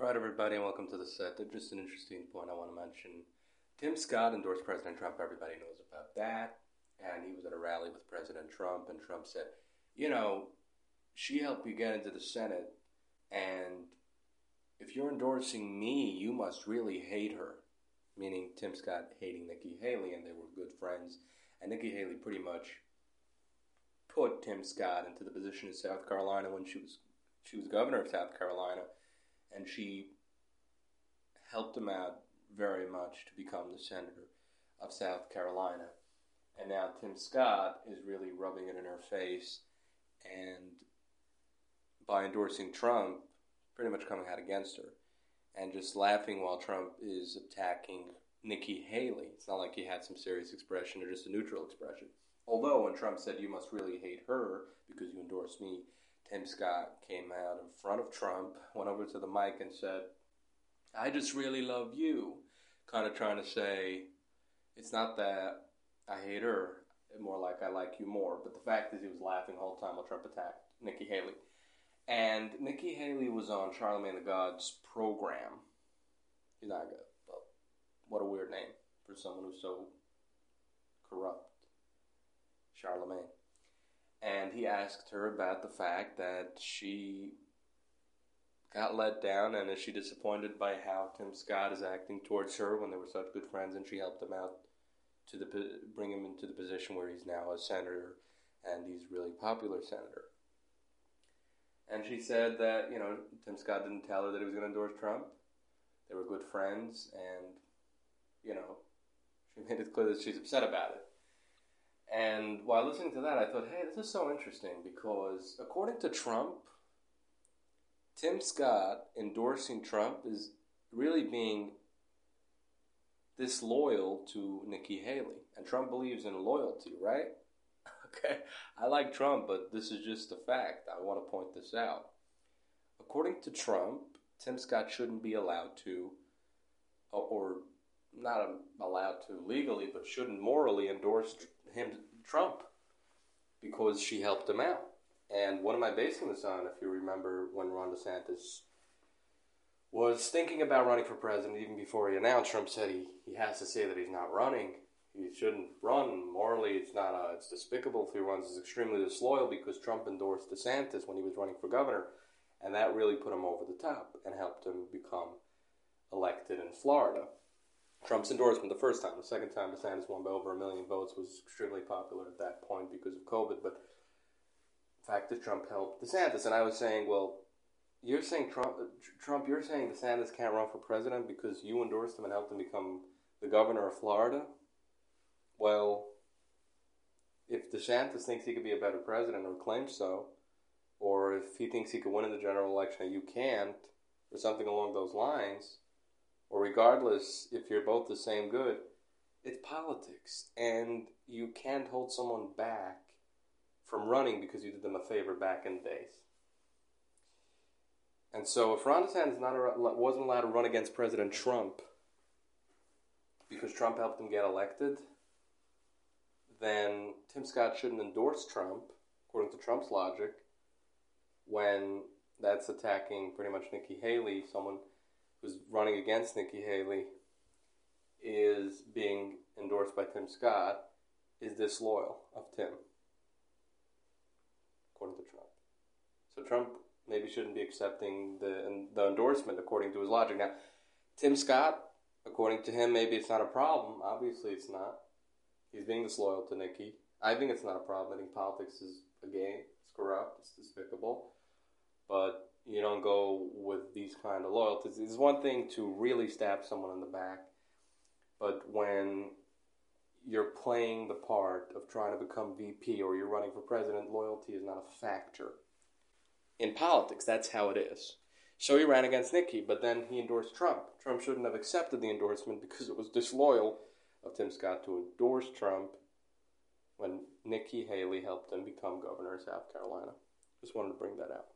All right, everybody, and welcome to the set. Just an interesting point I want to mention. Tim Scott endorsed President Trump. Everybody knows about that. And he was at a rally with President Trump, and Trump said, You know, she helped you get into the Senate, and if you're endorsing me, you must really hate her. Meaning Tim Scott hating Nikki Haley, and they were good friends. And Nikki Haley pretty much put Tim Scott into the position in South Carolina when she was she was governor of South Carolina, and she helped him out very much to become the senator of South Carolina. And now Tim Scott is really rubbing it in her face, and by endorsing Trump, pretty much coming out against her, and just laughing while Trump is attacking Nikki Haley. It's not like he had some serious expression or just a neutral expression. Although when Trump said, You must really hate her because you endorsed me, Tim Scott came out in front of Trump, went over to the mic, and said, I just really love you. Kind of trying to say, it's not that I hate her, more like I like you more. But the fact is, he was laughing the whole time while Trump attacked Nikki Haley. And Nikki Haley was on Charlamagne the God's program. He's not good, what a weird name for someone who's so corrupt. Charlamagne and he asked her about the fact that she got let down and is she disappointed by how Tim Scott is acting towards her when they were such good friends and she helped him out to the bring him into the position where he's now a senator and he's really popular senator. And she said that, you know, Tim Scott didn't tell her that he was going to endorse Trump. They were good friends and, you know, she made it clear that she's upset about it. And while listening to that, I thought, hey, this is so interesting because according to Trump, Tim Scott endorsing Trump is really being disloyal to Nikki Haley. And Trump believes in loyalty, right? okay, I like Trump, but this is just a fact. I want to point this out. According to Trump, Tim Scott shouldn't be allowed to, or not allowed to legally, but shouldn't morally endorse him Trump because she helped him out. And what am I basing this on? If you remember when Ron DeSantis was thinking about running for president, even before he announced, Trump said he, he has to say that he's not running. He shouldn't run. Morally, it's not. A, it's despicable if he runs. It's extremely disloyal because Trump endorsed DeSantis when he was running for governor, and that really put him over the top and helped him become elected in Florida. Trump's endorsement the first time. The second time, DeSantis won by over a million votes, was extremely popular at that point because of COVID. But the fact that Trump helped DeSantis, and I was saying, well, you're saying Trump, Trump, you're saying DeSantis can't run for president because you endorsed him and helped him become the governor of Florida. Well, if DeSantis thinks he could be a better president or claims so, or if he thinks he could win in the general election and you can't, or something along those lines or regardless if you're both the same good, it's politics. And you can't hold someone back from running because you did them a favor back in the days. And so if Ron DeSantis not a, wasn't allowed to run against President Trump because Trump helped him get elected, then Tim Scott shouldn't endorse Trump, according to Trump's logic, when that's attacking pretty much Nikki Haley, someone who's running against Nikki Haley, is being endorsed by Tim Scott, is disloyal of Tim, according to Trump. So Trump maybe shouldn't be accepting the the endorsement according to his logic. Now, Tim Scott, according to him, maybe it's not a problem. Obviously, it's not. He's being disloyal to Nikki. I think it's not a problem. I think politics is a game. It's corrupt. It's despicable. But you don't go with these kind of loyalties. It's one thing to really stab someone in the back, but when you're playing the part of trying to become VP or you're running for president, loyalty is not a factor. In politics, that's how it is. So he ran against Nikki, but then he endorsed Trump. Trump shouldn't have accepted the endorsement because it was disloyal of Tim Scott to endorse Trump when Nikki Haley helped him become governor of South Carolina. Just wanted to bring that out.